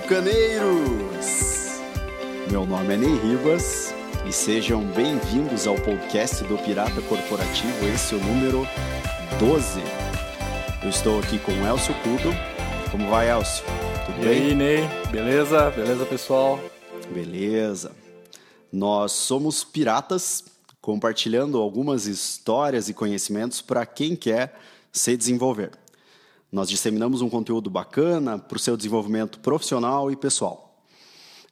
Bucaneiros! Meu nome é Ney Ribas e sejam bem-vindos ao podcast do Pirata Corporativo, esse é o número 12. Eu estou aqui com o Elcio Cudo. Como vai, Elcio? Tudo e bem? E aí, Ney? Beleza? Beleza, pessoal? Beleza. Nós somos piratas, compartilhando algumas histórias e conhecimentos para quem quer se desenvolver. Nós disseminamos um conteúdo bacana para o seu desenvolvimento profissional e pessoal.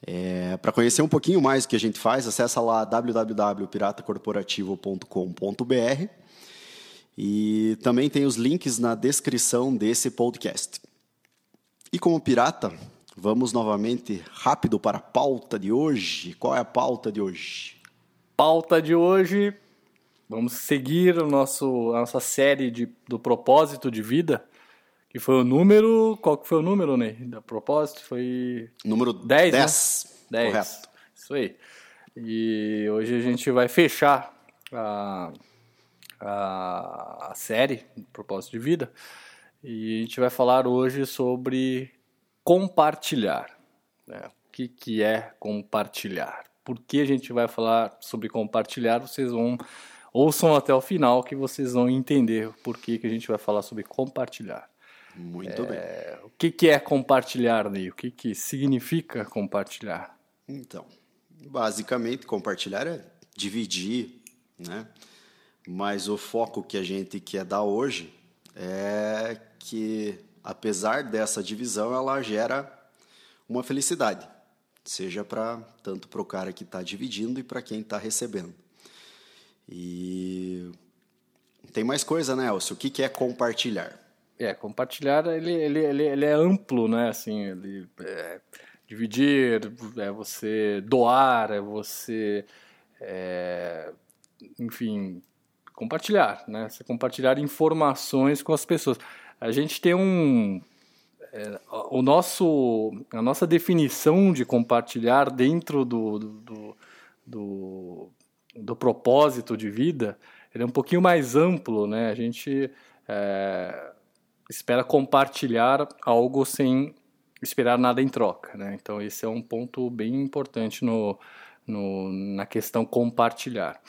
É, para conhecer um pouquinho mais do que a gente faz, acessa lá www.piratacorporativo.com.br e também tem os links na descrição desse podcast. E como pirata, vamos novamente rápido para a pauta de hoje. Qual é a pauta de hoje? Pauta de hoje, vamos seguir o nosso, a nossa série de, do propósito de vida que foi o número. Qual que foi o número, Ney? Da propósito? Foi. Número 10. 10. Né? 10. Correto. Isso aí. E hoje a gente vai fechar a, a, a série Propósito de Vida. E a gente vai falar hoje sobre compartilhar. Né? O que, que é compartilhar? Por que a gente vai falar sobre compartilhar? Vocês vão ouçam até o final que vocês vão entender por que, que a gente vai falar sobre compartilhar. Muito é, bem. O que, que é compartilhar, Ney? O que, que significa compartilhar? Então, basicamente, compartilhar é dividir, né? Mas o foco que a gente quer dar hoje é que, apesar dessa divisão, ela gera uma felicidade, seja para tanto para o cara que está dividindo e para quem está recebendo. E tem mais coisa, né, Elcio? O que, que é compartilhar? É, compartilhar ele, ele, ele, ele é amplo, né? Assim, ele é, dividir, é você doar, é você, é, enfim, compartilhar, né? Você compartilhar informações com as pessoas. A gente tem um é, o nosso a nossa definição de compartilhar dentro do do, do, do, do propósito de vida ele é um pouquinho mais amplo, né? A gente é, espera compartilhar algo sem esperar nada em troca, né? Então esse é um ponto bem importante no, no na questão compartilhar.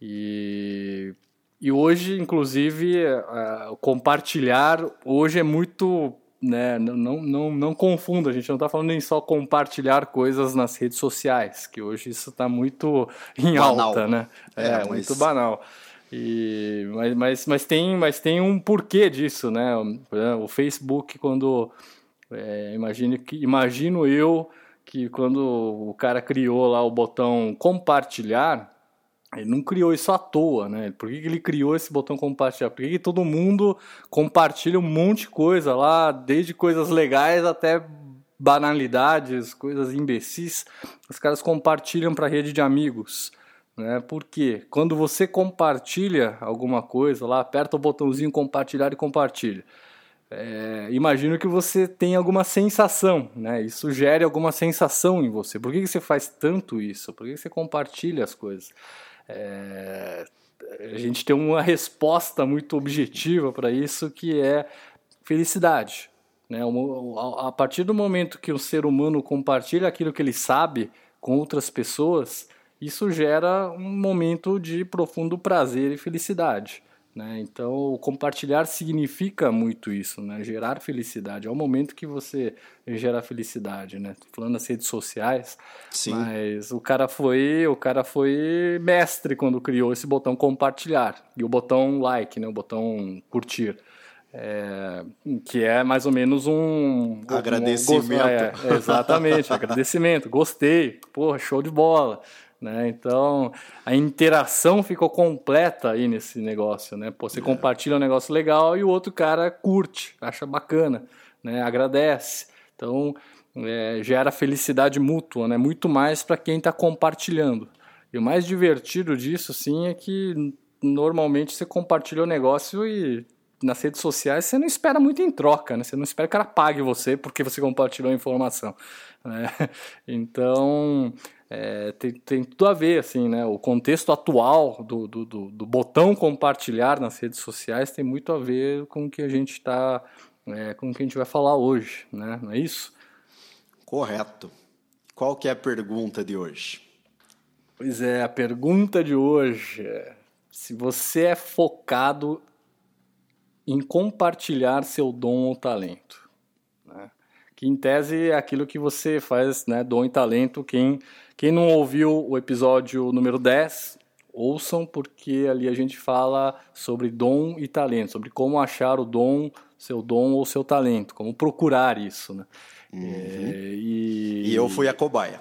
E, e hoje, inclusive, uh, compartilhar hoje é muito né, não, não, não confunda, a gente não está falando nem só compartilhar coisas nas redes sociais, que hoje isso está muito em banal. alta, né? É, é muito banal. E, mas, mas, mas, tem, mas tem um porquê disso, né? O Facebook, quando. É, imagine, imagino eu que quando o cara criou lá o botão compartilhar, ele não criou isso à toa, né? Por que, que ele criou esse botão compartilhar? Por que, que todo mundo compartilha um monte de coisa lá, desde coisas legais até banalidades, coisas imbecis, os caras compartilham para rede de amigos. Né? Porque quando você compartilha alguma coisa lá, aperta o botãozinho compartilhar e compartilha. É, imagino que você tem alguma sensação, né? Isso gere alguma sensação em você. Por que, que você faz tanto isso? Por que, que você compartilha as coisas? É, a gente tem uma resposta muito objetiva para isso que é felicidade. Né? A partir do momento que o ser humano compartilha aquilo que ele sabe com outras pessoas, isso gera um momento de profundo prazer e felicidade. Né? Então, compartilhar significa muito isso, né? gerar felicidade. É o momento que você gera felicidade, né? Tô falando nas redes sociais, Sim. mas o cara foi, o cara foi mestre quando criou esse botão compartilhar e o botão like, né? O botão curtir. É, que é mais ou menos um agradecimento. Um, é, exatamente, agradecimento. Gostei, porra, show de bola. Né? Então, a interação ficou completa aí nesse negócio, né? Pô, você é. compartilha um negócio legal e o outro cara curte, acha bacana, né? agradece. Então, é, gera felicidade mútua, né? Muito mais para quem está compartilhando. E o mais divertido disso, sim, é que normalmente você compartilha o negócio e nas redes sociais você não espera muito em troca, né? Você não espera que o cara pague você porque você compartilhou a informação. Né? Então, é, tem, tem, tudo a ver, assim, né? O contexto atual do, do, do, do, botão compartilhar nas redes sociais tem muito a ver com o que a gente está, é, com o que a gente vai falar hoje, né? Não é isso? Correto. Qual que é a pergunta de hoje? Pois é, a pergunta de hoje é se você é focado em compartilhar seu dom ou talento. Né? Que em tese é aquilo que você faz, né? Dom e talento. Quem, quem não ouviu o episódio número 10, ouçam, porque ali a gente fala sobre dom e talento, sobre como achar o dom, seu dom ou seu talento, como procurar isso. Né? Uhum. É, e... e eu fui a cobaia.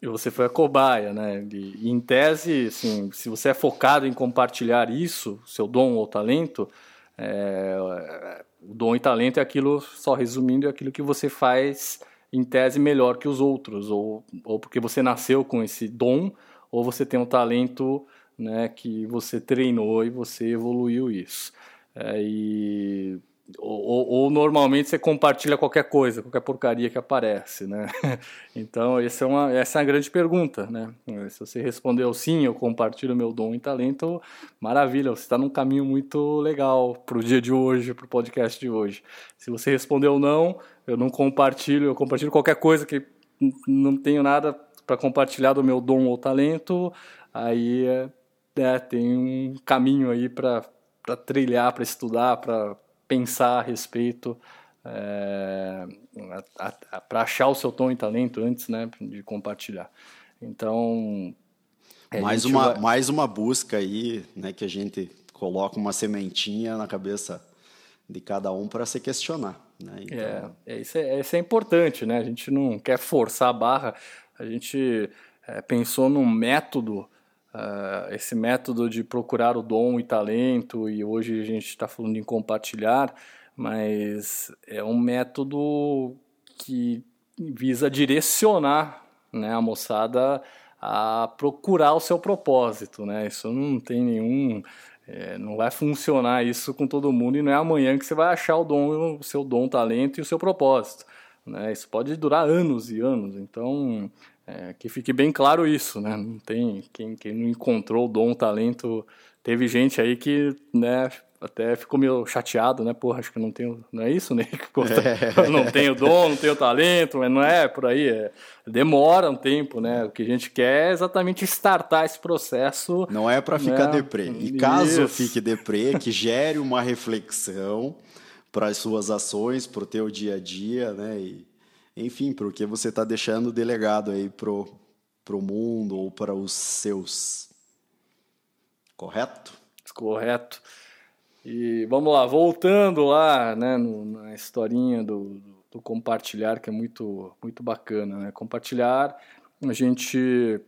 E você foi a cobaia, né? E, em tese, assim, se você é focado em compartilhar isso, seu dom ou talento, é, o dom e talento é aquilo, só resumindo, é aquilo que você faz em tese melhor que os outros, ou, ou porque você nasceu com esse dom, ou você tem um talento né, que você treinou e você evoluiu isso. É, e ou, ou, normalmente você compartilha qualquer coisa, qualquer porcaria que aparece, né? Então, essa é, uma, essa é a grande pergunta, né? Se você respondeu sim, eu compartilho meu dom e talento, maravilha, você está num caminho muito legal para o dia de hoje, para o podcast de hoje. Se você respondeu não, eu não compartilho, eu compartilho qualquer coisa que não tenho nada para compartilhar do meu dom ou talento, aí é, é, tem um caminho aí para trilhar, para estudar, para pensar a respeito, é, para achar o seu tom e talento antes né, de compartilhar. Então. Mais uma, vai... mais uma busca aí, né, que a gente coloca uma sementinha na cabeça de cada um para se questionar. Né? Então... É, é, isso é, isso é importante, né? A gente não quer forçar a barra, a gente é, pensou num método Uh, esse método de procurar o dom e talento, e hoje a gente está falando em compartilhar, mas é um método que visa direcionar né, a moçada a procurar o seu propósito. Né? Isso não tem nenhum. É, não vai funcionar isso com todo mundo e não é amanhã que você vai achar o dom, o seu dom, talento e o seu propósito. Né? Isso pode durar anos e anos. Então, é, que fique bem claro isso, né? Não tem quem, quem não encontrou o dom, o talento. Teve gente aí que, né, até ficou meio chateado, né? Porra, acho que não tenho. Não é isso, né? É. Não tenho dom, não tenho talento, mas não é por aí. É, demora um tempo, né? O que a gente quer é exatamente startar esse processo. Não é para ficar né? deprê. E caso isso. fique deprê, que gere uma reflexão para as suas ações, para o teu dia a dia, né? E enfim, para o que você está deixando delegado aí pro, pro mundo ou para os seus. Correto? Correto. E vamos lá, voltando lá, né, no, na historinha do, do, compartilhar, que é muito, muito bacana, né? Compartilhar, a gente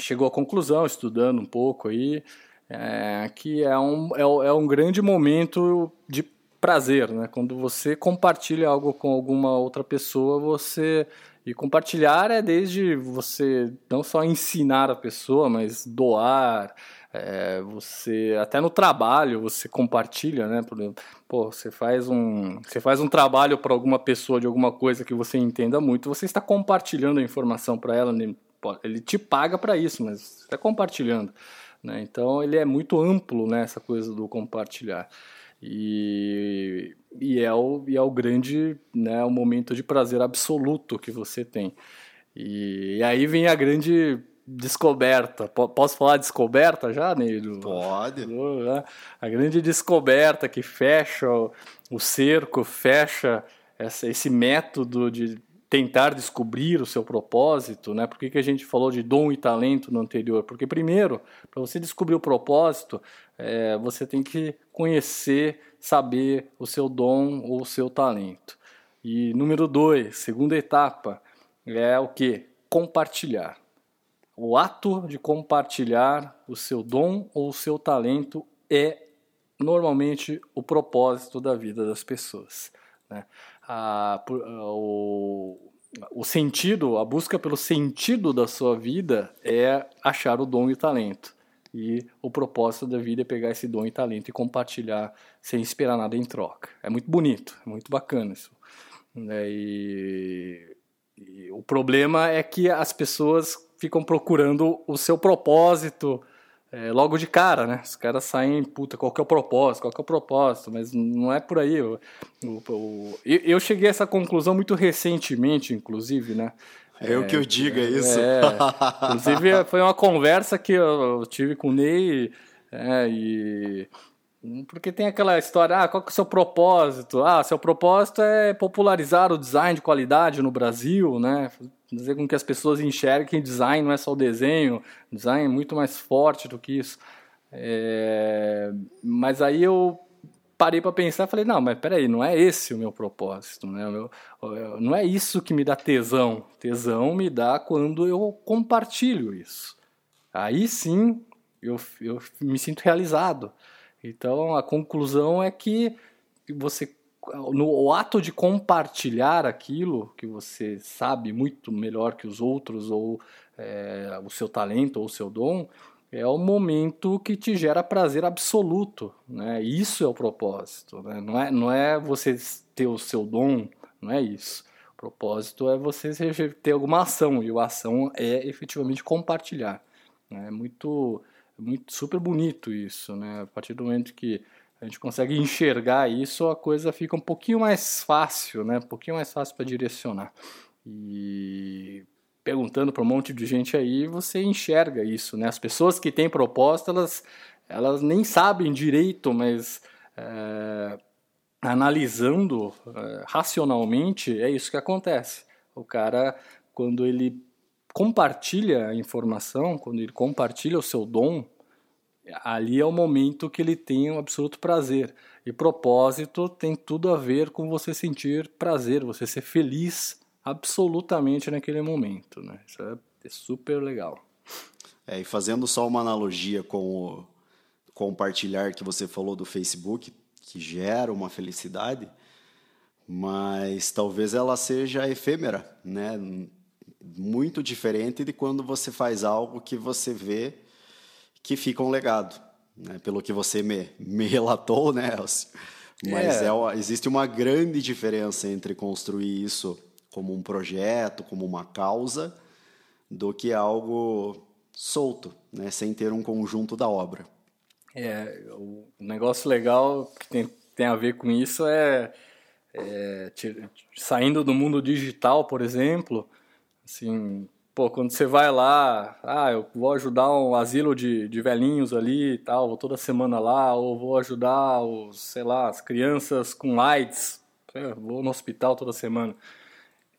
chegou à conclusão, estudando um pouco aí, é, que é um, é, é um grande momento de prazer, né? Quando você compartilha algo com alguma outra pessoa, você e compartilhar é desde você não só ensinar a pessoa, mas doar, é, você até no trabalho você compartilha, né? Por exemplo, pô, você faz um você faz um trabalho para alguma pessoa de alguma coisa que você entenda muito, você está compartilhando a informação para ela, ele te paga para isso, mas você está compartilhando, né? Então ele é muito amplo, né? Essa coisa do compartilhar. E, e, é, o, e é o grande, né, o momento de prazer absoluto que você tem. E, e aí vem a grande descoberta. Posso falar descoberta já, Neiro? Pode. Né? A grande descoberta que fecha o cerco, fecha essa, esse método de tentar descobrir o seu propósito, né? Por que, que a gente falou de dom e talento no anterior? Porque, primeiro, para você descobrir o propósito, é, você tem que conhecer, saber o seu dom ou o seu talento. E número dois, segunda etapa, é o que? Compartilhar. O ato de compartilhar o seu dom ou o seu talento é normalmente o propósito da vida das pessoas. Né? A, o, o sentido, a busca pelo sentido da sua vida é achar o dom e o talento. E o propósito da vida é pegar esse dom e talento e compartilhar sem esperar nada em troca. É muito bonito, é muito bacana isso. Né? E, e o problema é que as pessoas ficam procurando o seu propósito é, logo de cara, né? Os caras saem, puta, qual que é o propósito, qual que é o propósito, mas não é por aí. Eu, eu, eu cheguei a essa conclusão muito recentemente, inclusive, né? É, o que eu diga é, isso. É, inclusive, foi uma conversa que eu tive com o Ney é, e... Porque tem aquela história, ah, qual que é o seu propósito? Ah, seu propósito é popularizar o design de qualidade no Brasil, né? Fazer com que as pessoas enxerguem que design não é só o desenho, design é muito mais forte do que isso. É... Mas aí eu parei para pensar e falei, não, mas peraí, não é esse o meu propósito, né? O meu, não é isso que me dá tesão. Tesão me dá quando eu compartilho isso. Aí sim eu, eu me sinto realizado. Então a conclusão é que você no ato de compartilhar aquilo que você sabe muito melhor que os outros ou é, o seu talento ou o seu dom é o momento que te gera prazer absoluto, né? Isso é o propósito, né? não é não é você ter o seu dom, não é isso. O propósito é você ter alguma ação e a ação é efetivamente compartilhar. Né? É muito muito super bonito isso, né? A partir do momento que a gente consegue enxergar isso, a coisa fica um pouquinho mais fácil, né? Um pouquinho mais fácil para direcionar. E perguntando para um monte de gente aí, você enxerga isso, né? As pessoas que têm proposta, elas, elas nem sabem direito, mas é, analisando é, racionalmente, é isso que acontece. O cara, quando ele compartilha a informação, quando ele compartilha o seu dom, ali é o momento que ele tem um absoluto prazer. E propósito tem tudo a ver com você sentir prazer, você ser feliz absolutamente naquele momento. Né? Isso é, é super legal. É, e fazendo só uma analogia com o compartilhar que você falou do Facebook, que gera uma felicidade, mas talvez ela seja efêmera, né? muito diferente de quando você faz algo que você vê que fica um legado, né? pelo que você me, me relatou, né, Elcio? Mas é. É, existe uma grande diferença entre construir isso como um projeto, como uma causa, do que algo solto, né, sem ter um conjunto da obra. É, o negócio legal que tem, tem a ver com isso é, é saindo do mundo digital, por exemplo, Assim, pô, quando você vai lá, ah, eu vou ajudar um asilo de, de velhinhos ali e tal, vou toda semana lá, ou vou ajudar os, sei lá, as crianças com AIDS, vou no hospital toda semana.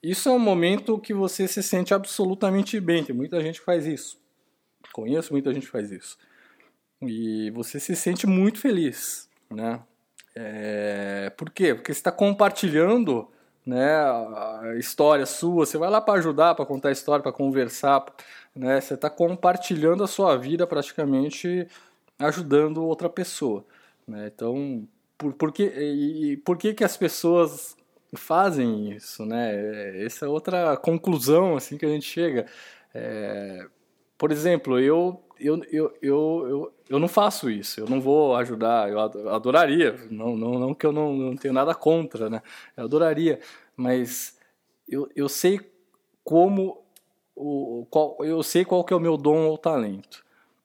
Isso é um momento que você se sente absolutamente bem, tem muita gente que faz isso. Conheço muita gente que faz isso. E você se sente muito feliz, né? É... Por quê? Porque você está compartilhando né, a história sua, você vai lá para ajudar, para contar a história, para conversar, né, você está compartilhando a sua vida praticamente ajudando outra pessoa, né, então por, por, que, e, por que que as pessoas fazem isso, né, essa é outra conclusão assim que a gente chega, é, por exemplo, eu eu, eu, eu, eu, não faço isso, eu não vou ajudar, eu adoraria, não, não, não que eu não, não tenho nada contra, né? Eu adoraria, mas eu, eu sei como, o, qual, eu sei qual que é o meu dom ou talento.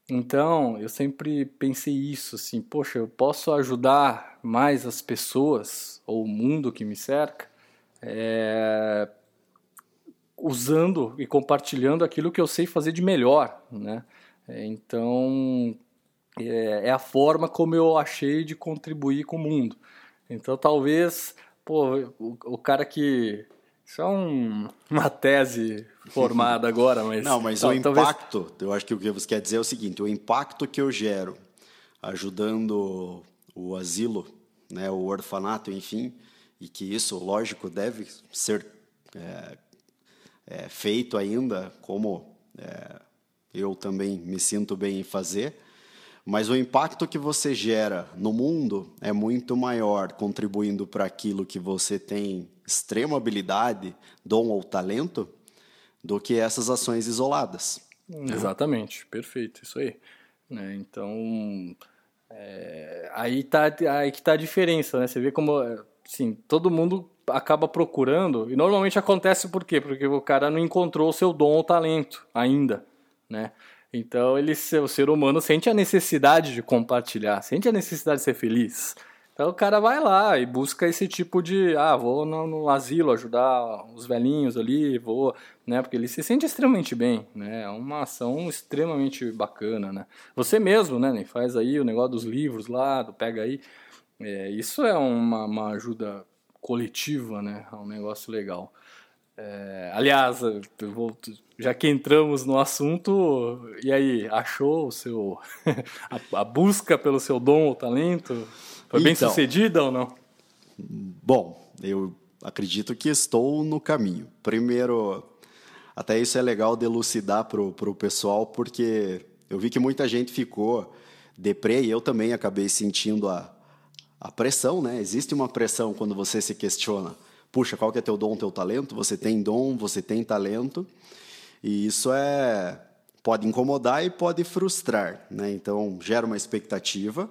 Então, eu sempre pensei isso, assim, poxa, eu posso ajudar mais as pessoas ou o mundo que me cerca é, usando e compartilhando aquilo que eu sei fazer de melhor, né? É, então, é, é, a forma como eu achei de contribuir com o mundo. Então, talvez, pô, o, o cara que. Isso é um, uma tese formada agora, mas. Não, mas o impacto, eu acho que o que você quer dizer é o seguinte: o impacto que eu gero ajudando o asilo, né, o orfanato, enfim, e que isso, lógico, deve ser é, é, feito ainda como é, eu também me sinto bem em fazer, mas o impacto que você gera no mundo é muito maior contribuindo para aquilo que você tem extrema habilidade, dom ou talento, do que essas ações isoladas. Exatamente, perfeito, isso aí. Né? Então, é, aí, tá, aí que tá a diferença, né? Você vê como, assim, todo mundo acaba procurando, e normalmente acontece por quê? Porque o cara não encontrou o seu dom ou talento ainda né? Então ele, o ser humano sente a necessidade de compartilhar, sente a necessidade de ser feliz. Então o cara vai lá e busca esse tipo de, ah, vou no, no, asilo ajudar os velhinhos ali, vou, né, porque ele se sente extremamente bem, né, é uma ação extremamente bacana, né. Você mesmo, né, faz aí o negócio dos livros lá, do pega aí, é, isso é uma, uma ajuda coletiva, né, é um negócio legal. É, aliás, já que entramos no assunto, e aí, achou o seu a, a busca pelo seu dom ou talento? Foi bem então, sucedida ou não? Bom, eu acredito que estou no caminho. Primeiro, até isso é legal delucidar para o pessoal, porque eu vi que muita gente ficou deprê e eu também acabei sentindo a, a pressão, né? Existe uma pressão quando você se questiona. Puxa, qual que é teu dom, teu talento? Você tem dom, você tem talento. E isso é pode incomodar e pode frustrar, né? Então gera uma expectativa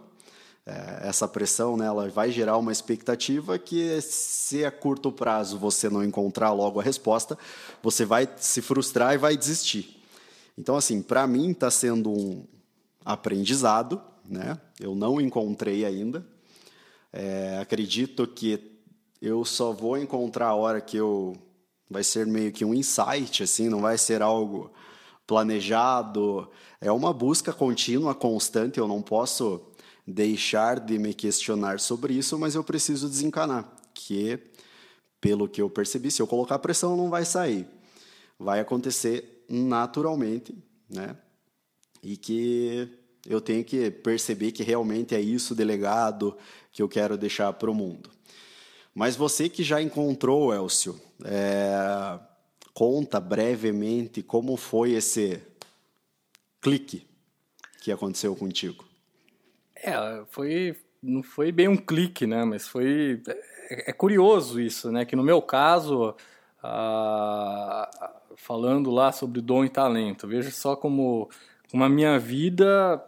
é, essa pressão né, ela vai gerar uma expectativa que, se a curto prazo você não encontrar logo a resposta, você vai se frustrar e vai desistir. Então, assim, para mim está sendo um aprendizado, né? Eu não encontrei ainda. É, acredito que eu só vou encontrar a hora que eu vai ser meio que um insight, assim, não vai ser algo planejado. É uma busca contínua, constante. Eu não posso deixar de me questionar sobre isso, mas eu preciso desencanar, que pelo que eu percebi, se eu colocar pressão não vai sair. Vai acontecer naturalmente, né? E que eu tenho que perceber que realmente é isso delegado que eu quero deixar para o mundo. Mas você que já encontrou, Elcio, é, conta brevemente como foi esse clique que aconteceu contigo. É, foi não foi bem um clique, né? Mas foi é, é curioso isso, né? Que no meu caso, falando lá sobre dom e talento, veja só como, como a minha vida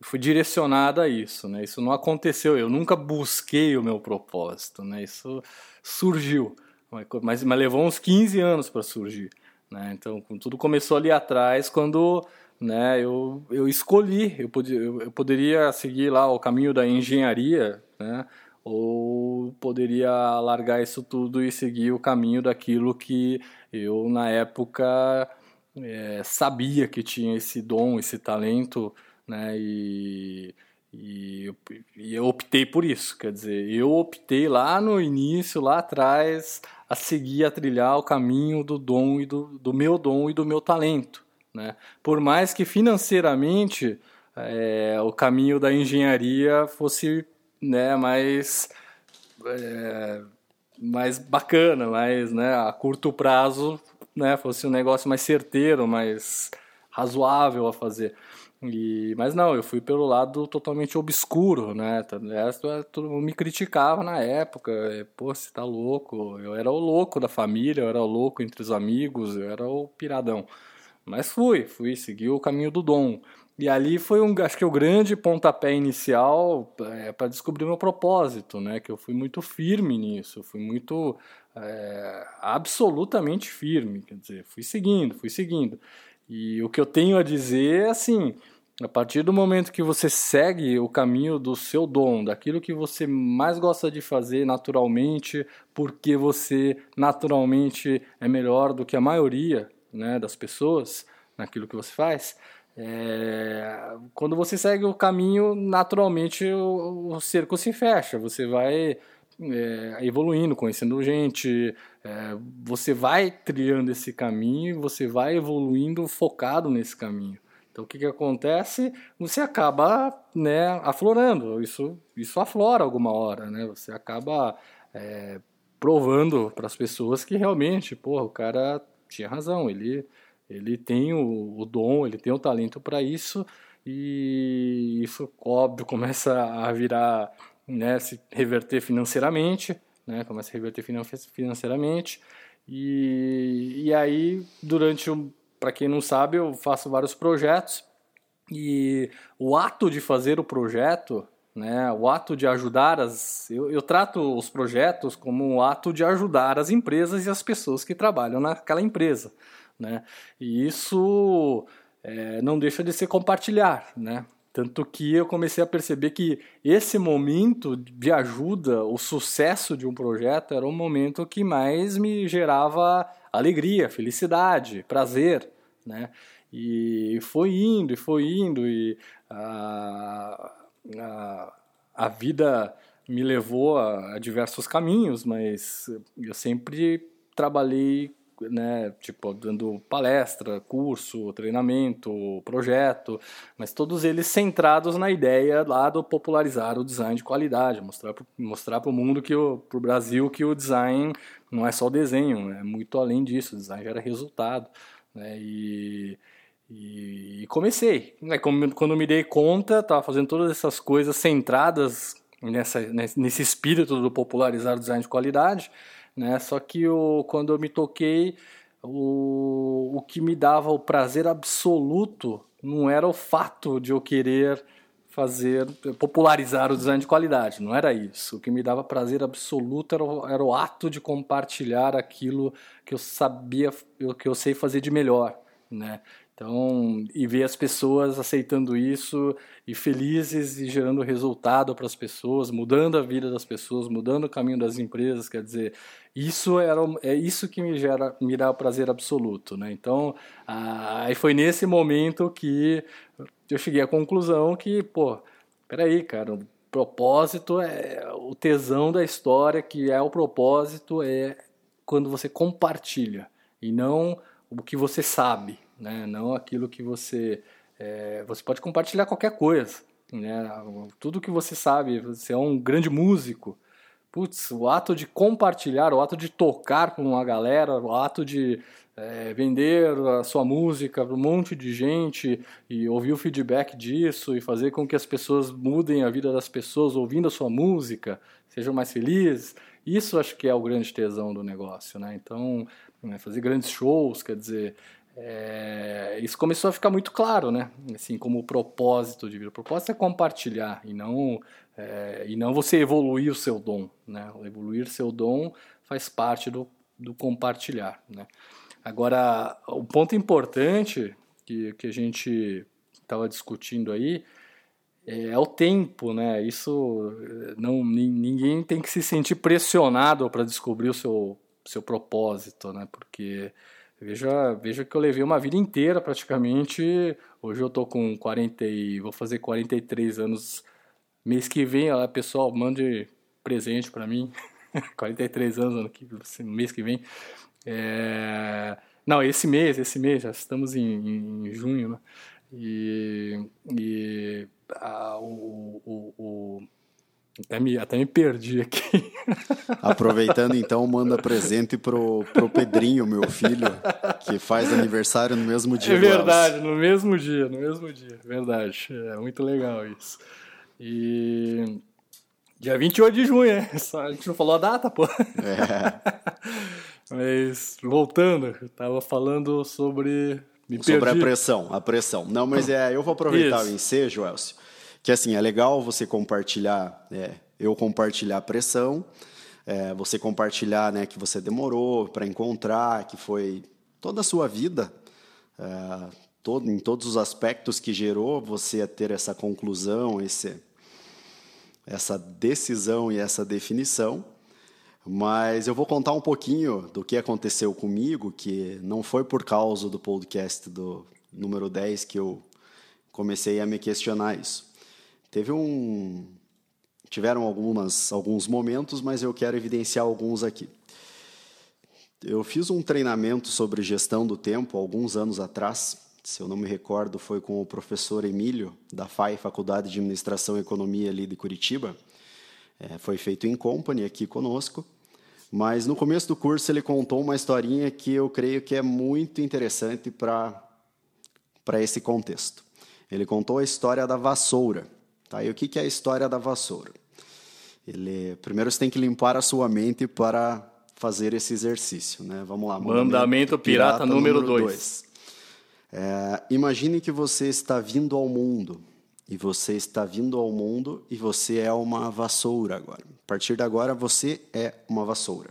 foi direcionada a isso, né? Isso não aconteceu, eu nunca busquei o meu propósito, né? Isso surgiu, mas, mas levou uns 15 anos para surgir, né? Então, tudo começou ali atrás, quando né, eu, eu escolhi, eu, podia, eu, poderia seguir lá o caminho da engenharia, né, ou poderia largar isso tudo e seguir o caminho daquilo que eu, na época, é, sabia que tinha esse dom, esse talento, né, e, e, e eu optei por isso, quer dizer, eu optei lá no início, lá atrás, a seguir, a trilhar o caminho do dom e do, do meu dom e do meu talento. Né? Por mais que financeiramente é, o caminho da engenharia fosse né, mais, é, mais bacana, mais né, a curto prazo né, fosse um negócio mais certeiro, mais razoável a fazer. E, mas não, eu fui pelo lado totalmente obscuro, né? Todo mundo me criticava na época. É, Pô, você tá louco? Eu era o louco da família, eu era o louco entre os amigos, eu era o piradão. Mas fui, fui, segui o caminho do dom. E ali foi um, acho que o grande pontapé inicial é, para descobrir meu propósito, né? Que eu fui muito firme nisso, fui muito é, absolutamente firme, quer dizer, fui seguindo, fui seguindo. E o que eu tenho a dizer é assim, a partir do momento que você segue o caminho do seu dom, daquilo que você mais gosta de fazer naturalmente, porque você naturalmente é melhor do que a maioria, né, das pessoas naquilo que você faz, é, quando você segue o caminho, naturalmente o, o cerco se fecha, você vai é, evoluindo, conhecendo gente, é, você vai trilhando esse caminho, você vai evoluindo focado nesse caminho. Então o que, que acontece? Você acaba né, aflorando, isso, isso aflora alguma hora, né? você acaba é, provando para as pessoas que realmente, porra, o cara tinha razão, ele, ele tem o, o dom, ele tem o talento para isso, e isso, óbvio, começa a virar, né, se reverter financeiramente, né, começa a reverter financeiramente, e, e aí, durante, para quem não sabe, eu faço vários projetos, e o ato de fazer o projeto né? O ato de ajudar as. Eu, eu, trato os projetos como um ato de ajudar as empresas e as pessoas que trabalham naquela empresa. Né? E isso é, não deixa de ser compartilhar, né? Tanto que eu comecei a perceber que esse momento de ajuda, o sucesso de um projeto, era o momento que mais me gerava alegria, felicidade, prazer, né? E foi indo, e foi indo, e a, a, a vida me levou a, a diversos caminhos, mas eu sempre trabalhei né, tipo, dando palestra, curso, treinamento, projeto, mas todos eles centrados na ideia lá do popularizar o design de qualidade, mostrar para mostrar o mundo, que para o Brasil, que o design não é só desenho, é muito além disso, o design gera resultado, né, e, e, e comecei, né, quando me dei conta, estava fazendo todas essas coisas centradas nessa, nesse espírito do popularizar o design de qualidade, né? Só que o, quando eu me toquei, o, o que me dava o prazer absoluto não era o fato de eu querer fazer, popularizar o design de qualidade, não era isso. O que me dava prazer absoluto era o, era o ato de compartilhar aquilo que eu sabia, que eu sei fazer de melhor, né? Então, e ver as pessoas aceitando isso e felizes e gerando resultado para as pessoas, mudando a vida das pessoas, mudando o caminho das empresas, quer dizer, isso era é isso que me gera me dá prazer absoluto, né? Então, aí foi nesse momento que eu cheguei à conclusão que, pô, peraí, cara, o propósito é o tesão da história, que é o propósito é quando você compartilha e não o que você sabe, né? Não aquilo que você é, você pode compartilhar qualquer coisa, né? Tudo que você sabe, você é um grande músico. Putz, o ato de compartilhar, o ato de tocar com uma galera, o ato de é, vender a sua música para um monte de gente e ouvir o feedback disso e fazer com que as pessoas mudem a vida das pessoas ouvindo a sua música, sejam mais felizes. Isso acho que é o grande tesão do negócio, né? Então, né, fazer grandes shows, quer dizer, é, isso começou a ficar muito claro, né? Assim, como o propósito de vida. O propósito é compartilhar e não, é, e não você evoluir o seu dom, né? Evoluir seu dom faz parte do, do compartilhar, né? Agora, o ponto importante que, que a gente estava discutindo aí é, é, o tempo, né? Isso não ninguém tem que se sentir pressionado para descobrir o seu seu propósito, né? Porque Veja, veja que eu levei uma vida inteira praticamente. Hoje eu tô com 40 e vou fazer 43 anos mês que vem, ó, pessoal, mande presente para mim. 43 anos no mês que vem. É... Não, esse mês, esse mês, já estamos em, em junho, né? E, e a, o, o, o até me, até me perdi aqui. Aproveitando então, manda presente pro, pro Pedrinho, meu filho, que faz aniversário no mesmo dia. É verdade, no mesmo dia, no mesmo dia. Verdade. É muito legal isso. E. Dia 28 de junho, né? a gente não falou a data, pô. É. Mas, voltando, eu tava falando sobre. Me sobre perdi. a pressão, a pressão. Não, mas é, eu vou aproveitar isso. o ensejo, Elcio que assim, é legal você compartilhar, é, eu compartilhar a pressão, é, você compartilhar né, que você demorou para encontrar, que foi toda a sua vida, é, todo, em todos os aspectos que gerou você a ter essa conclusão, esse, essa decisão e essa definição. Mas eu vou contar um pouquinho do que aconteceu comigo, que não foi por causa do podcast do número 10 que eu comecei a me questionar isso. Teve um. Tiveram algumas, alguns momentos, mas eu quero evidenciar alguns aqui. Eu fiz um treinamento sobre gestão do tempo alguns anos atrás. Se eu não me recordo, foi com o professor Emílio, da FAI, Faculdade de Administração e Economia ali de Curitiba. É, foi feito em company aqui conosco. Mas no começo do curso ele contou uma historinha que eu creio que é muito interessante para esse contexto. Ele contou a história da vassoura. Tá? E o que é a história da vassoura? Ele, primeiro você tem que limpar a sua mente para fazer esse exercício. Né? Vamos lá. Mandamento, Mandamento pirata, pirata, número 2. É, imagine que você está vindo ao mundo. E você está vindo ao mundo e você é uma vassoura agora. A partir de agora, você é uma vassoura.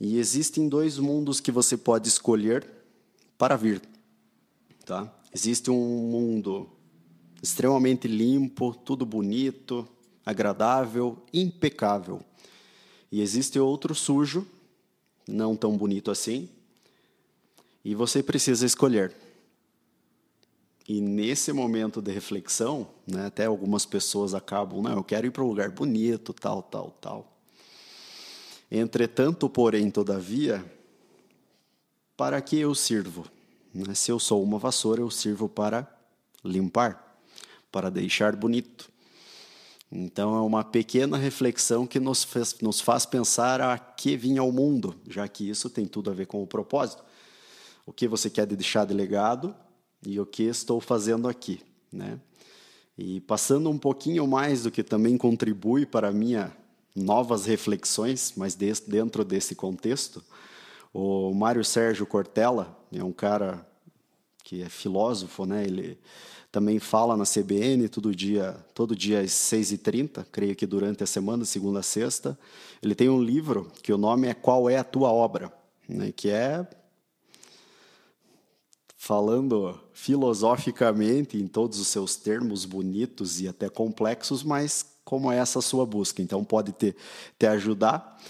E existem dois mundos que você pode escolher para vir. Tá? existe um mundo extremamente limpo, tudo bonito, agradável, impecável. E existe outro sujo, não tão bonito assim, e você precisa escolher. E nesse momento de reflexão, né, até algumas pessoas acabam, não, eu quero ir para um lugar bonito, tal, tal, tal. Entretanto, porém, todavia, para que eu sirvo? Né? Se eu sou uma vassoura, eu sirvo para limpar, para deixar bonito. Então é uma pequena reflexão que nos faz, nos faz pensar a que vinha ao mundo, já que isso tem tudo a ver com o propósito. O que você quer deixar de legado e o que estou fazendo aqui, né? E passando um pouquinho mais do que também contribui para minha novas reflexões, mas dentro desse contexto, o Mário Sérgio Cortella é um cara que é filósofo, né? Ele também fala na CBN todo dia, todo dia às 6h30, creio que durante a semana, segunda a sexta. Ele tem um livro que o nome é Qual é a Tua Obra? Né, que é falando filosoficamente em todos os seus termos bonitos e até complexos, mas como é essa sua busca. Então pode te, te ajudar.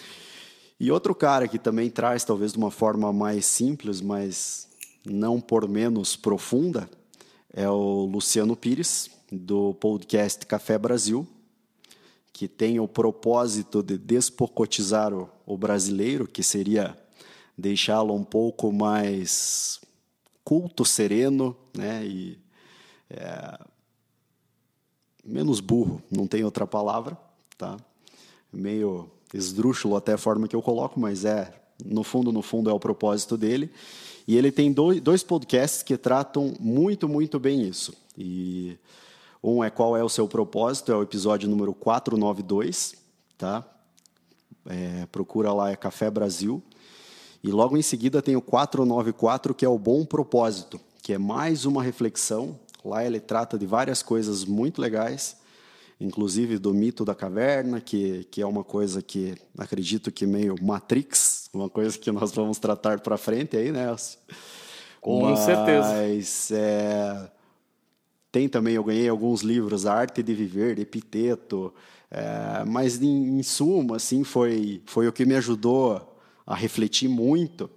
E outro cara que também traz, talvez de uma forma mais simples, mas não por menos profunda, é o Luciano Pires, do podcast Café Brasil, que tem o propósito de despocotizar o, o brasileiro, que seria deixá-lo um pouco mais culto, sereno, né? E é, menos burro, não tem outra palavra, tá? Meio esdrúxulo até a forma que eu coloco, mas é no fundo, no fundo é o propósito dele. E ele tem dois, podcasts que tratam muito, muito bem isso. E um é qual é o seu propósito, é o episódio número 492, tá? É, procura lá, é Café Brasil. E logo em seguida tem o 494, que é o Bom Propósito, que é mais uma reflexão. Lá ele trata de várias coisas muito legais inclusive do mito da caverna, que, que é uma coisa que acredito que meio Matrix, uma coisa que nós vamos tratar para frente aí, né? Com Mas, certeza. Mas é, tem também, eu ganhei alguns livros, A Arte de Viver, de Epiteto, é, mas em, em suma, assim, foi, foi o que me ajudou a refletir muito.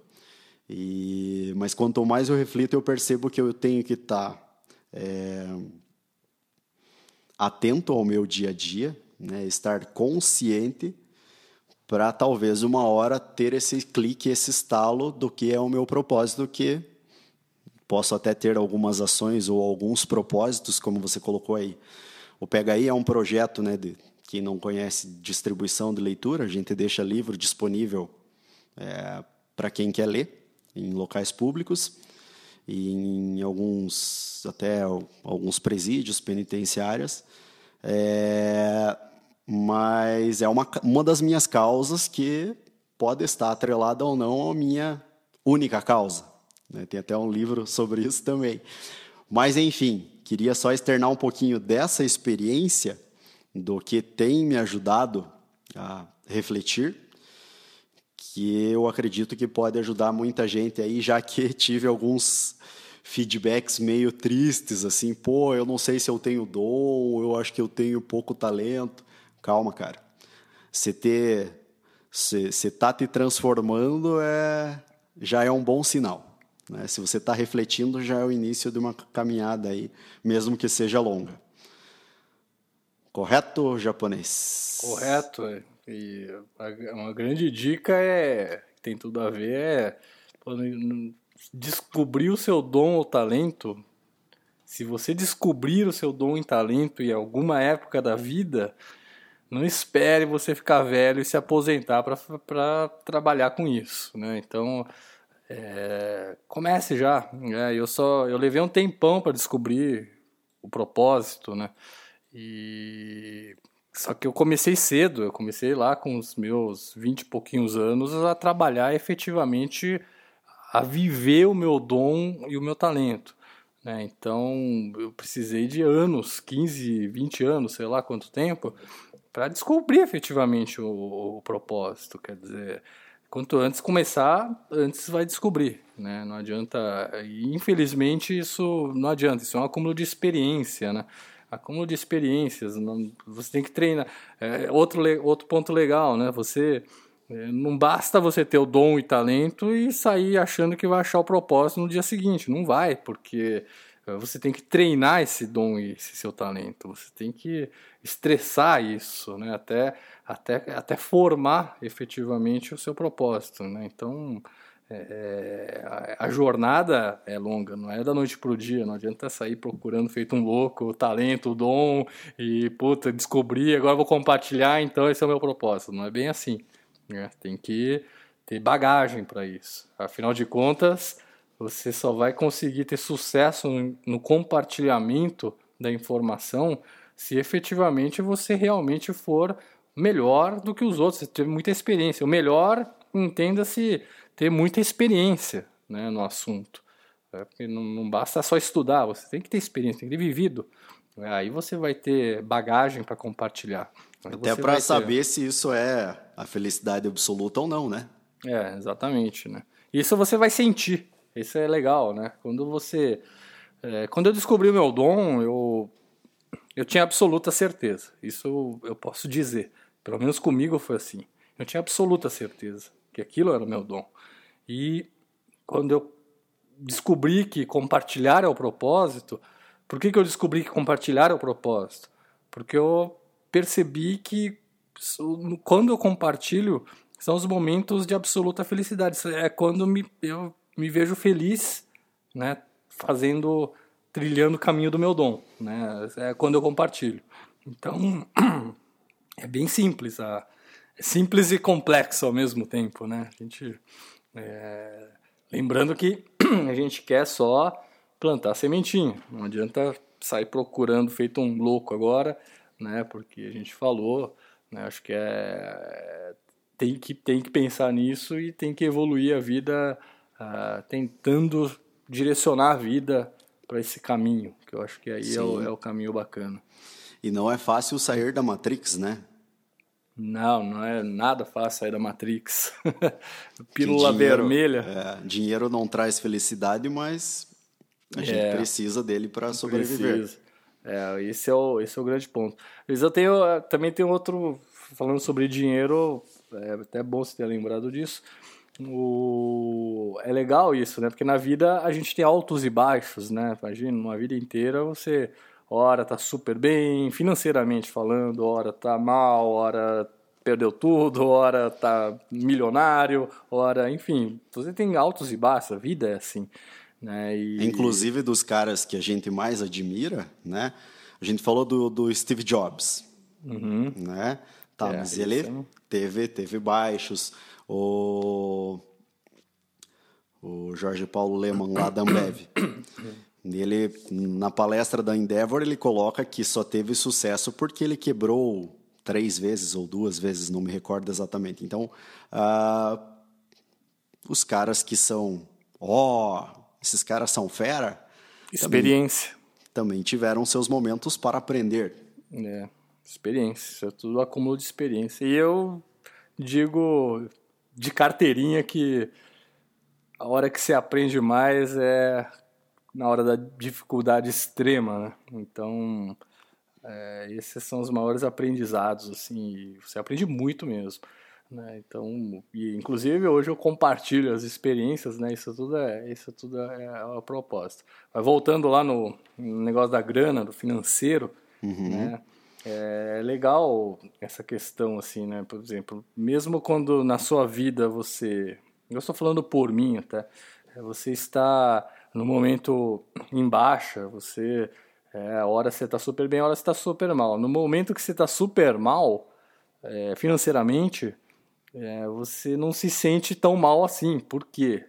E, mas quanto mais eu reflito, eu percebo que eu tenho que estar tá, é, atento ao meu dia a dia, né, estar consciente para talvez uma hora ter esse clique, esse estalo do que é o meu propósito, que posso até ter algumas ações ou alguns propósitos, como você colocou aí. O aí é um projeto, né, de quem não conhece distribuição de leitura, a gente deixa livro disponível é, para quem quer ler em locais públicos e em alguns até alguns presídios penitenciárias. É, mas é uma, uma das minhas causas que pode estar atrelada ou não à minha única causa. Né? Tem até um livro sobre isso também. Mas, enfim, queria só externar um pouquinho dessa experiência, do que tem me ajudado a refletir que eu acredito que pode ajudar muita gente aí, já que tive alguns feedbacks meio tristes, assim, pô, eu não sei se eu tenho dom, eu acho que eu tenho pouco talento. Calma, cara. Você ter, você tá te transformando é já é um bom sinal. Né? Se você está refletindo, já é o início de uma caminhada aí, mesmo que seja longa. Correto, japonês? Correto. É. E uma grande dica é, tem tudo a ver, é descobrir o seu dom ou talento. Se você descobrir o seu dom e talento em alguma época da vida, não espere você ficar velho e se aposentar para trabalhar com isso, né? Então, é, comece já. Né? Eu só eu levei um tempão para descobrir o propósito, né? E só que eu comecei cedo, eu comecei lá com os meus vinte e pouquinhos anos a trabalhar efetivamente, a viver o meu dom e o meu talento. Né? Então eu precisei de anos, 15, 20 anos, sei lá quanto tempo, para descobrir efetivamente o, o, propósito. Quer dizer, quanto antes começar, antes vai descobrir, né? Não adianta. Infelizmente, isso não adianta. Isso é um acúmulo de experiência, né? Acúmulo de experiências. Não, você tem que treinar. É, outro, outro ponto legal, né? Você. É, não basta você ter o dom e talento e sair achando que vai achar o propósito no dia seguinte. Não vai, porque você tem que treinar esse dom e esse seu talento. Você tem que estressar isso, né? Até, até, até formar efetivamente o seu propósito, né? Então, é, é a, jornada é longa, não é da noite para o dia. Não adianta sair procurando feito um louco, o talento, o dom e, puta, descobri, agora vou compartilhar, então esse é o meu propósito. Não é bem assim. Né? Tem que ter bagagem para isso. Afinal de contas, você só vai conseguir ter sucesso no compartilhamento da informação se efetivamente você realmente for melhor do que os outros, você ter muita experiência. O melhor, entenda-se, ter muita experiência né, no assunto. É, porque não, não, basta só estudar, você tem que ter experiência, tem que ter vivido. É, aí você vai ter bagagem para compartilhar. Até para saber ter... se isso é a felicidade absoluta ou não, né? É, exatamente, né? Isso você vai sentir. Isso é legal, né? Quando você. É, quando eu descobri o meu dom, eu, eu tinha absoluta certeza. Isso eu, eu posso dizer. Pelo menos comigo foi assim. Eu tinha absoluta certeza que aquilo era o meu dom. E quando eu descobri que compartilhar é o propósito, por que, que eu descobri que compartilhar é o propósito? Porque eu percebi que quando eu compartilho, são os momentos de absoluta felicidade. É quando me, eu me vejo feliz, né, fazendo, trilhando o caminho do meu dom, né, é quando eu compartilho. Então, é bem simples, é simples e complexo ao mesmo tempo, né, a gente, é, lembrando que a gente quer só plantar sementinha, não adianta sair procurando feito um louco agora, né, porque a gente falou, né, acho que é tem que, tem que pensar nisso e tem que evoluir a vida uh, tentando direcionar a vida para esse caminho, que eu acho que aí é o, é o, caminho bacana. E não é fácil sair da Matrix, né? Não, não é nada fácil sair da Matrix. Pílula dinheiro, vermelha. É, dinheiro não traz felicidade, mas a é, gente precisa dele para sobreviver. Precisa. É, esse é o, esse é o grande ponto. Mas eu tenho, também tem outro, falando sobre dinheiro, é até bom você ter lembrado disso. O... É legal isso, né? Porque na vida a gente tem altos e baixos, né? Imagina, uma vida inteira você, hora tá super bem, financeiramente falando, hora tá mal, hora perdeu tudo, hora tá milionário, hora, enfim, você tem altos e baixos, a vida é assim, né? E... Inclusive dos caras que a gente mais admira, né? A gente falou do, do Steve Jobs, uhum. né? Tá, é, mas ele teve, teve baixos, o, o Jorge Paulo Leman, lá da Ambev. Ele, na palestra da Endeavor, ele coloca que só teve sucesso porque ele quebrou três vezes ou duas vezes, não me recordo exatamente. Então, uh, os caras que são, ó, oh, esses caras são fera. Experiência. Também, também tiveram seus momentos para aprender. É, experiência, é tudo acúmulo de experiência. E eu digo, de carteirinha que a hora que você aprende mais é na hora da dificuldade extrema, né? Então, é, esses são os maiores aprendizados, assim, você aprende muito mesmo. Né? Então, e, inclusive hoje eu compartilho as experiências, né? Isso tudo é, isso tudo é a proposta. Mas voltando lá no, no negócio da grana, do financeiro, uhum. né? É legal essa questão, assim, né? Por exemplo, mesmo quando na sua vida você. Eu estou falando por mim até. É, você está no momento em baixa, você. É, hora você está super bem, hora você está super mal. No momento que você está super mal, é, financeiramente, é, você não se sente tão mal assim. Por quê?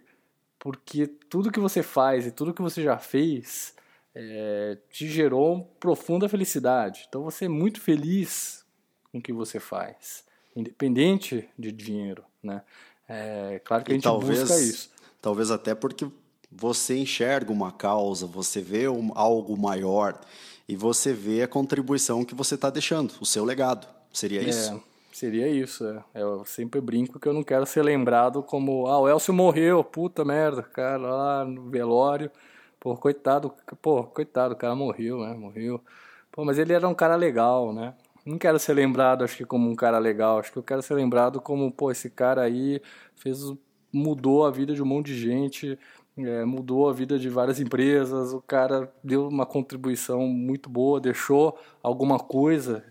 Porque tudo que você faz e tudo que você já fez é, te gerou profunda felicidade. Então você é muito feliz com o que você faz, independente de dinheiro, né? É claro que e a gente talvez, busca isso. Talvez até porque você enxerga uma causa, você vê um, algo maior e você vê a contribuição que você está deixando, o seu legado. Seria é, isso? seria isso. É. Eu sempre brinco que eu não quero ser lembrado como, ah, o Elcio morreu, puta merda, cara, lá no velório. Pô, coitado, pô, coitado, o cara morreu, né? Morreu. Pô, mas ele era um cara legal, né? Não quero ser lembrado, acho que como um cara legal, acho que eu quero ser lembrado como, pô, esse cara aí fez mudou a vida de um monte de gente, é, mudou a vida de várias empresas, o cara deu uma contribuição muito boa, deixou alguma coisa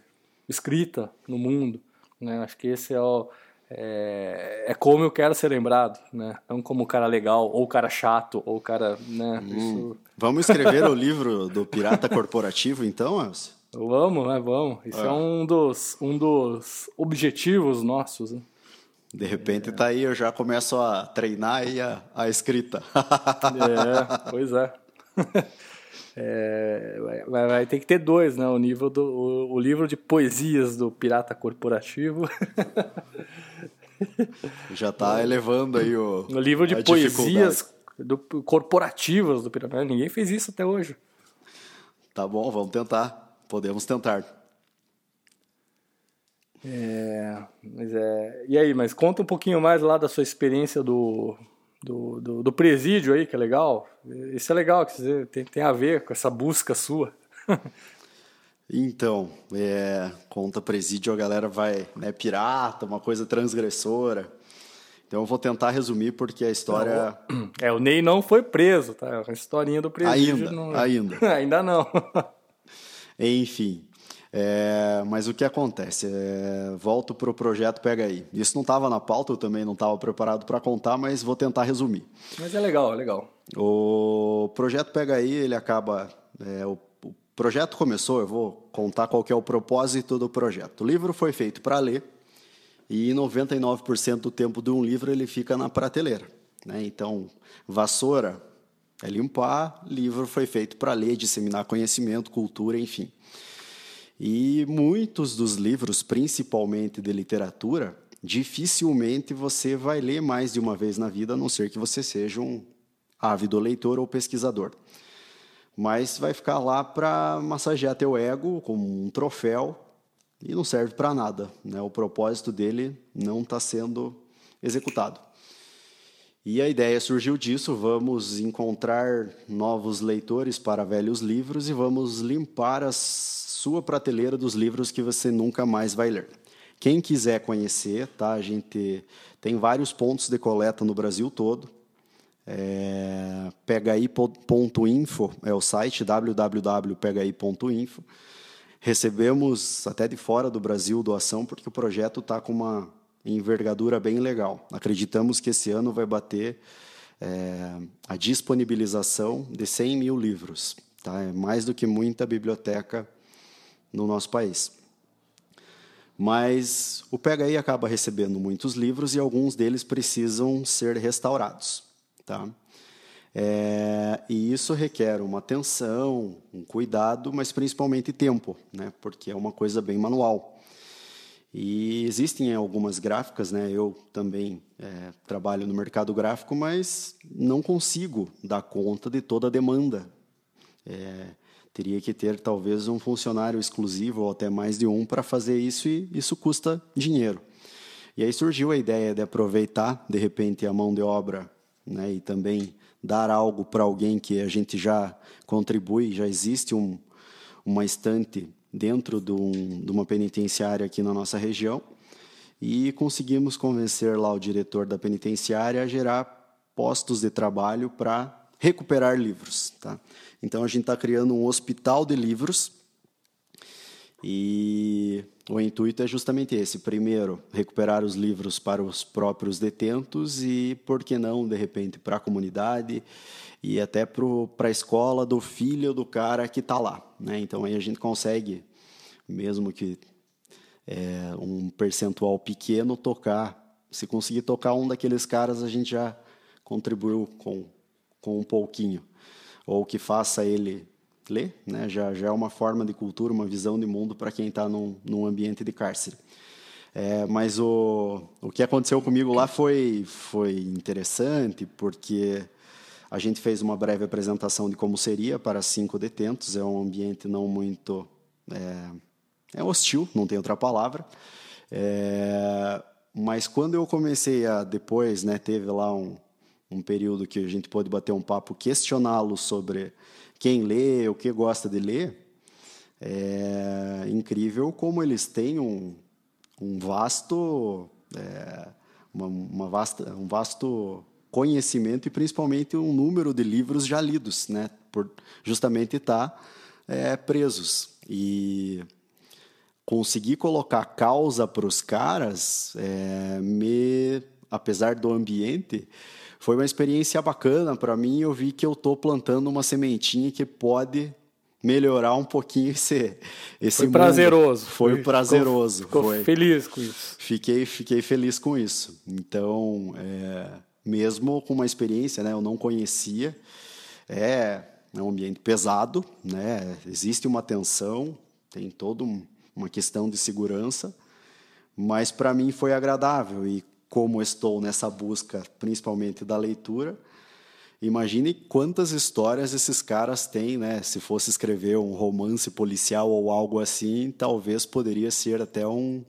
escrita no mundo. Né? Acho que esse é o, é, é, como eu quero ser lembrado, né? Não como o cara legal, ou o cara chato, ou o cara, né? Hum. Isso... Vamos escrever o livro do Pirata Corporativo, então, Elcio? Vamos, né? Vamos. Isso é, é um, dos, um dos objetivos nossos. Né? De repente é. tá aí, eu já começo a treinar aí a, a escrita. é, pois é. é vai, vai, ter que ter dois, né? O, nível do, o, o livro de poesias do Pirata Corporativo. já tá elevando aí o. O livro de poesias do, corporativas do Pirata. Ninguém fez isso até hoje. Tá bom, vamos tentar. Podemos tentar. É, mas é, e aí, mas conta um pouquinho mais lá da sua experiência do, do, do, do presídio aí, que é legal. Isso é legal, que tem, tem a ver com essa busca sua. então, é, conta presídio, a galera vai, né, pirata, uma coisa transgressora. Então eu vou tentar resumir porque a história. É, o Ney não foi preso, tá? A historinha do presídio. Ainda, não... ainda. ainda não. Enfim, é, mas o que acontece? É, volto para o projeto Pega aí. Isso não estava na pauta, eu também não estava preparado para contar, mas vou tentar resumir. Mas é legal, é legal. O projeto Pega aí, ele acaba. É, o, o, projeto começou, eu vou contar qual é o propósito do projeto. O livro foi feito para ler e 99% do tempo de um livro ele fica na prateleira. Né? Então, vassoura é limpar, livro foi feito para ler, disseminar conhecimento, cultura, enfim. E muitos dos livros, principalmente de literatura, dificilmente você vai ler mais de uma vez na vida, a não ser que você seja um ávido leitor ou pesquisador. Mas vai ficar lá para massagear teu ego como um troféu e não serve para nada. Né? O propósito dele não está sendo executado. E a ideia surgiu disso: vamos encontrar novos leitores para velhos livros e vamos limpar as sua prateleira dos livros que você nunca mais vai ler. Quem quiser conhecer, tá? A gente tem vários pontos de coleta no Brasil todo. É, pegaí.info é o site www.pegaí.info. Recebemos até de fora do Brasil doação porque o projeto está com uma envergadura bem legal. Acreditamos que esse ano vai bater é, a disponibilização de 100 mil livros. Tá? É mais do que muita biblioteca no nosso país. Mas o PHI acaba recebendo muitos livros e alguns deles precisam ser restaurados. Tá? É, e isso requer uma atenção, um cuidado, mas principalmente tempo, né? porque é uma coisa bem manual. E existem algumas gráficas, né? eu também é, trabalho no mercado gráfico, mas não consigo dar conta de toda a demanda. É, teria que ter talvez um funcionário exclusivo ou até mais de um para fazer isso e isso custa dinheiro. E aí surgiu a ideia de aproveitar de repente a mão de obra né, e também dar algo para alguém que a gente já contribui, já existe um, uma estante dentro de, um, de uma penitenciária aqui na nossa região e conseguimos convencer lá o diretor da penitenciária a gerar postos de trabalho para recuperar livros. Tá? Então a gente está criando um hospital de livros e o intuito é justamente esse: primeiro, recuperar os livros para os próprios detentos e, por que não, de repente, para a comunidade e até para a escola do filho do cara que está lá. Né? Então aí a gente consegue, mesmo que é, um percentual pequeno, tocar. Se conseguir tocar um daqueles caras, a gente já contribuiu com com um pouquinho, ou que faça ele ler, né? já, já é uma forma de cultura, uma visão de mundo para quem está num, num ambiente de cárcere. É, mas o, o que aconteceu comigo lá foi, foi interessante, porque a gente fez uma breve apresentação de como seria para cinco detentos, é um ambiente não muito. É, é hostil, não tem outra palavra. É, mas quando eu comecei a depois, né, teve lá um, um período que a gente pôde bater um papo, questioná-lo sobre quem lê, o que gosta de ler. É incrível como eles têm um, um vasto, é, uma, uma vasta, um vasto conhecimento e principalmente um número de livros já lidos, né? Por justamente estar tá, é, presos e conseguir colocar causa para os caras, é, me, apesar do ambiente, foi uma experiência bacana para mim. Eu vi que eu estou plantando uma sementinha que pode melhorar um pouquinho esse esse foi mundo. prazeroso foi, foi prazeroso ficou, ficou foi. feliz com isso fiquei fiquei feliz com isso então é, mesmo com uma experiência, né, eu não conhecia. É, é um ambiente pesado, né? Existe uma tensão, tem toda uma questão de segurança, mas para mim foi agradável e como estou nessa busca, principalmente da leitura, imagine quantas histórias esses caras têm, né? Se fosse escrever um romance policial ou algo assim, talvez poderia ser até um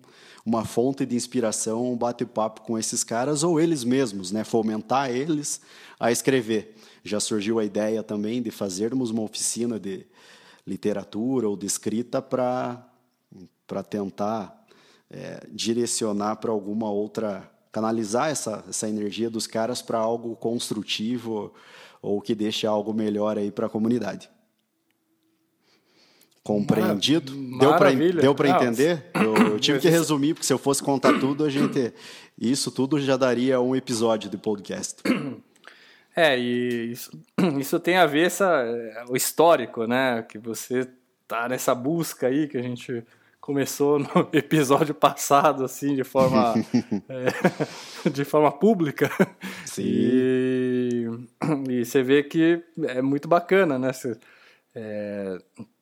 uma fonte de inspiração, um bate-papo com esses caras ou eles mesmos, né? fomentar eles a escrever. Já surgiu a ideia também de fazermos uma oficina de literatura ou de escrita para tentar é, direcionar para alguma outra, canalizar essa, essa energia dos caras para algo construtivo ou que deixe algo melhor aí para a comunidade. Compreendido? Maravilha. Deu para entender? Eu, eu, tive que resumir, porque se eu fosse contar tudo, a gente. Isso tudo já daria um episódio de podcast. É, e isso, isso tem a ver essa, o histórico, né? Que você tá nessa busca aí que a gente começou no episódio passado, assim, de forma, é, de forma pública. Sim. E, e você vê que é muito bacana, né? Você, é,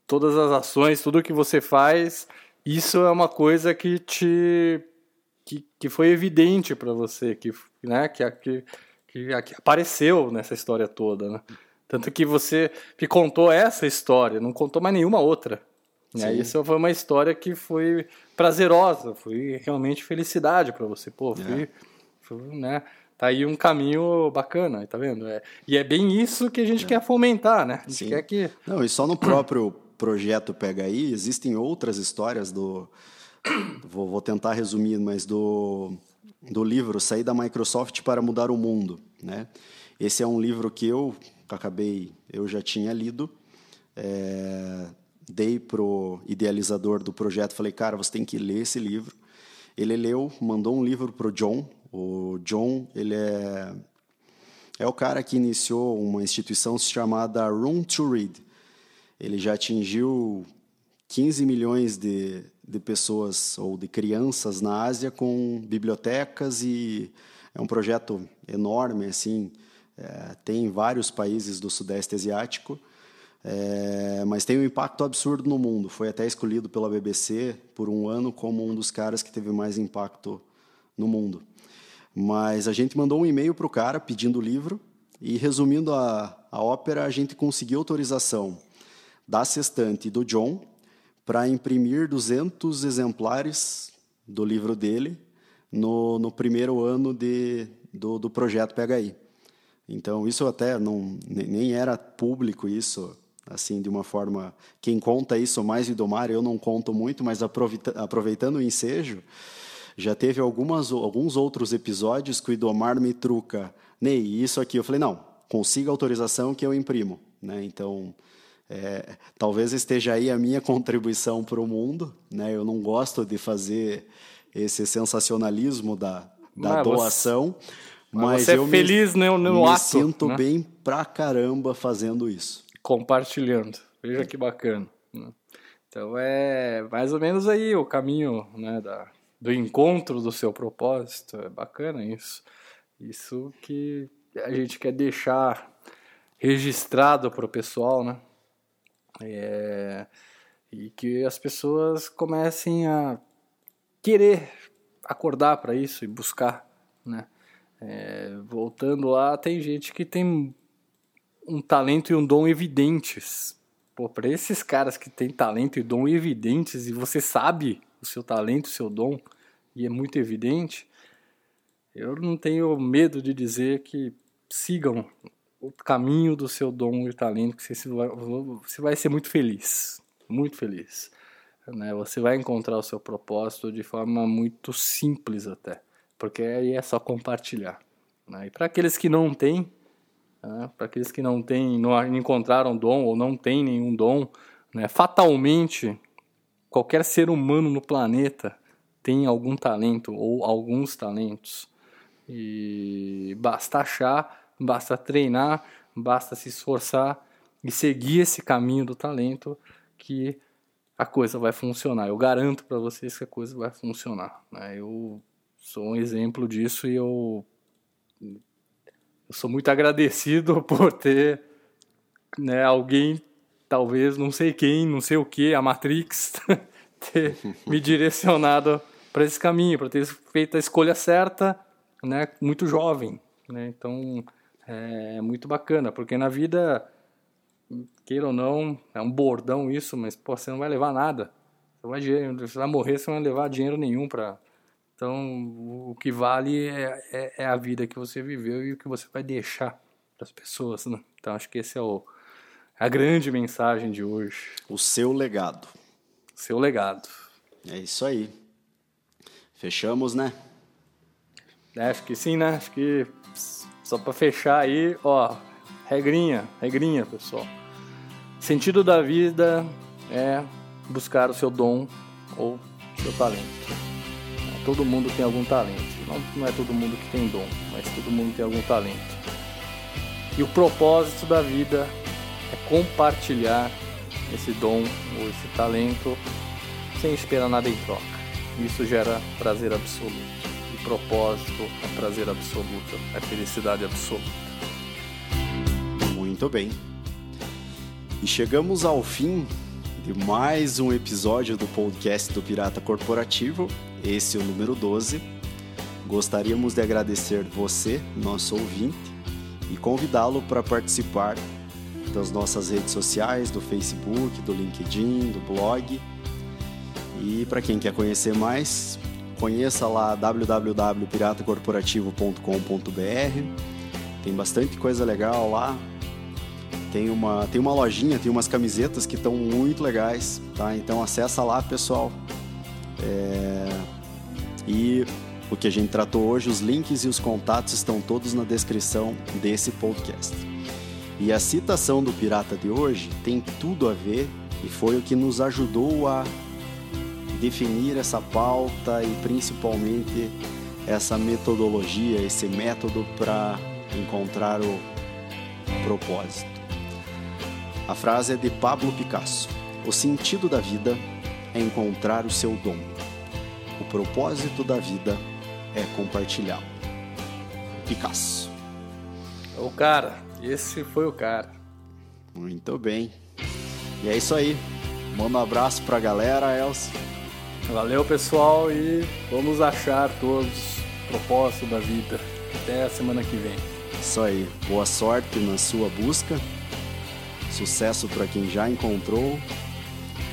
todas as ações, tudo que você faz, isso é uma coisa que te que, que foi evidente para você, que né, que, que, que, que apareceu nessa história toda, né? Tanto que você que contou essa história, não contou mais nenhuma outra. Né? Isso foi uma história que foi prazerosa, foi realmente felicidade para você. Pô, fui, é. fui, né? Tá aí um caminho bacana, tá vendo? É, e é bem isso que a gente é. quer fomentar, né? A gente Sim. quer que. Não, e só no próprio projeto Pega Aí, existem outras histórias do. Vou, vou tentar resumir, mas do, do livro Sair da Microsoft para Mudar o Mundo. Né? Esse é um livro que eu acabei, eu já tinha lido. É, dei pro idealizador do projeto, falei, cara, você tem que ler esse livro. Ele leu, mandou um livro pro John. O John, ele é é o cara que iniciou uma instituição chamada Room to Read. Ele já atingiu 15 milhões de, de pessoas ou de crianças na Ásia com bibliotecas e é um projeto enorme, assim, é, tem vários países do Sudeste Asiático, é, mas tem um impacto absurdo no mundo. Foi até escolhido pela BBC por um ano como um dos caras que teve mais impacto no mundo. Mas a gente mandou um e-mail para o cara pedindo o livro e, resumindo a, a ópera, a gente conseguiu autorização da Sextante do John para imprimir 200 exemplares do livro dele no, no primeiro ano de, do, do projeto PHI. Então, isso até não, nem era público isso, assim, de uma forma... Quem conta isso mais o Idomar, eu não conto muito, mas aproveitando o ensejo, já teve algumas, alguns outros episódios que o Idomar me truca. Ney, isso aqui. Eu falei, não, consiga autorização que eu imprimo. Né? Então, é, talvez esteja aí a minha contribuição para o mundo. Né? Eu não gosto de fazer esse sensacionalismo da, da mas doação, você, mas, você é eu é feliz me, no, no me ato, sinto né? bem pra caramba fazendo isso. Compartilhando. Veja que bacana. Né? Então é mais ou menos aí o caminho né, da, do encontro do seu propósito. É bacana isso. Isso que a gente quer deixar registrado para o pessoal, né? É, e que as pessoas comecem a querer acordar para isso e buscar, né? É, voltando lá, tem gente que tem um talento e um dom evidentes. Pô, para esses caras que têm talento e dom evidentes e você sabe o seu talento, o seu dom, e é muito evidente, eu não tenho medo de dizer que sigam o caminho do seu dom e talento, que você vai, você vai ser muito feliz, muito feliz. Né? Você vai encontrar o seu propósito de forma muito simples até, porque aí é só compartilhar. Né? E para aqueles que não têm, né? para aqueles que não têm, não encontraram dom ou não têm nenhum dom, né? fatalmente qualquer ser humano no planeta tem algum talento ou alguns talentos. E basta achar, basta treinar, basta se esforçar e seguir esse caminho do talento que a coisa vai funcionar. Eu garanto para vocês que a coisa vai funcionar. Né? Eu sou um exemplo disso e eu, eu sou muito agradecido por ter né, alguém, talvez não sei quem, não sei o que, a Matrix, ter me direcionado para esse caminho, para ter feito a escolha certa né, muito jovem. Né? Então é muito bacana, porque na vida, queira ou não, é um bordão isso, mas pô, você não vai levar nada. Você vai, você vai morrer, você não vai levar dinheiro nenhum para. Então o que vale é, é, é, a vida que você viveu e o que você vai deixar para as pessoas. Né? Então acho que esse é o, a grande mensagem de hoje. O seu legado. Seu legado. É isso aí. Fechamos, né? É, acho que sim, né? Acho que só para fechar aí, ó, regrinha, regrinha, pessoal. Sentido da vida é buscar o seu dom ou seu talento. Todo mundo tem algum talento. Não, não é todo mundo que tem dom, mas todo mundo tem algum talento. E o propósito da vida é compartilhar esse dom ou esse talento sem esperar nada em troca. Isso gera prazer absoluto propósito, é prazer absoluto, é felicidade absoluta. Muito bem. E chegamos ao fim de mais um episódio do podcast do Pirata Corporativo, esse é o número 12. Gostaríamos de agradecer você, nosso ouvinte, e convidá-lo para participar das nossas redes sociais, do Facebook, do LinkedIn, do blog. E para quem quer conhecer mais, Conheça lá www.piratacorporativo.com.br. Tem bastante coisa legal lá. Tem uma, tem uma lojinha, tem umas camisetas que estão muito legais, tá? Então acessa lá, pessoal. É... E o que a gente tratou hoje, os links e os contatos estão todos na descrição desse podcast. E a citação do pirata de hoje tem tudo a ver e foi o que nos ajudou a definir essa pauta e principalmente essa metodologia, esse método para encontrar o propósito. A frase é de Pablo Picasso: O sentido da vida é encontrar o seu dom. O propósito da vida é compartilhá-lo. Picasso. O cara, esse foi o cara. Muito bem. E é isso aí. Manda um abraço pra galera, Elcio. Valeu, pessoal, e vamos achar todos o propósito da vida. Até a semana que vem. Isso aí. Boa sorte na sua busca. Sucesso para quem já encontrou.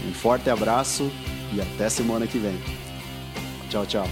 Um forte abraço e até semana que vem. Tchau, tchau.